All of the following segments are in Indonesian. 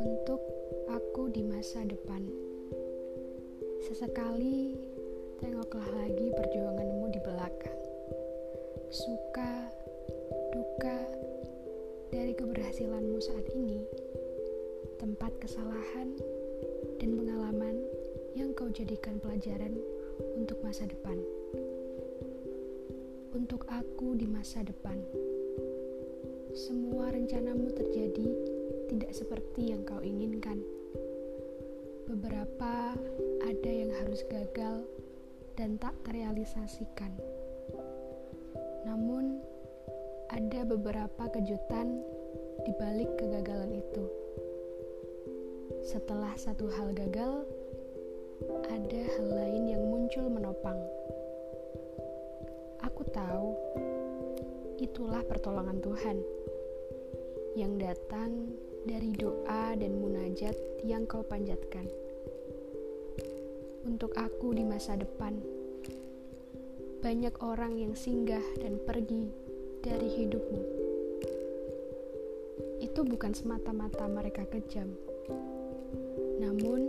Untuk aku di masa depan, sesekali tengoklah lagi perjuanganmu di belakang. Suka, duka dari keberhasilanmu saat ini, tempat kesalahan dan pengalaman yang kau jadikan pelajaran untuk masa depan. Untuk aku di masa depan, semua rencanamu terjadi tidak seperti yang kau inginkan. Beberapa ada yang harus gagal dan tak terrealisasikan. Namun, ada beberapa kejutan di balik kegagalan itu. Setelah satu hal gagal, ada hal lain yang muncul itulah pertolongan Tuhan yang datang dari doa dan munajat yang kau panjatkan. Untuk aku di masa depan, banyak orang yang singgah dan pergi dari hidupmu. Itu bukan semata-mata mereka kejam, namun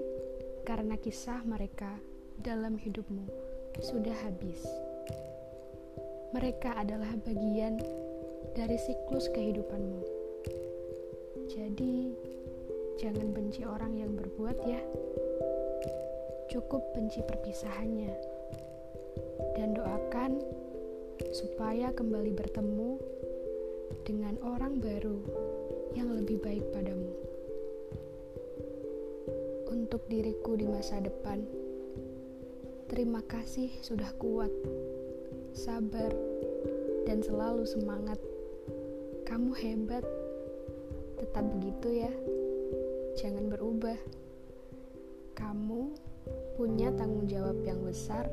karena kisah mereka dalam hidupmu sudah habis. Mereka adalah bagian dari siklus kehidupanmu. Jadi, jangan benci orang yang berbuat ya. Cukup benci perpisahannya. Dan doakan supaya kembali bertemu dengan orang baru yang lebih baik padamu. Untuk diriku di masa depan, terima kasih sudah kuat, sabar, dan selalu semangat. Kamu hebat tetap begitu ya. Jangan berubah. Kamu punya tanggung jawab yang besar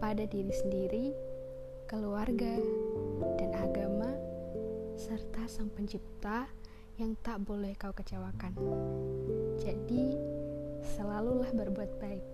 pada diri sendiri, keluarga, dan agama, serta Sang Pencipta yang tak boleh kau kecewakan. Jadi, selalulah berbuat baik.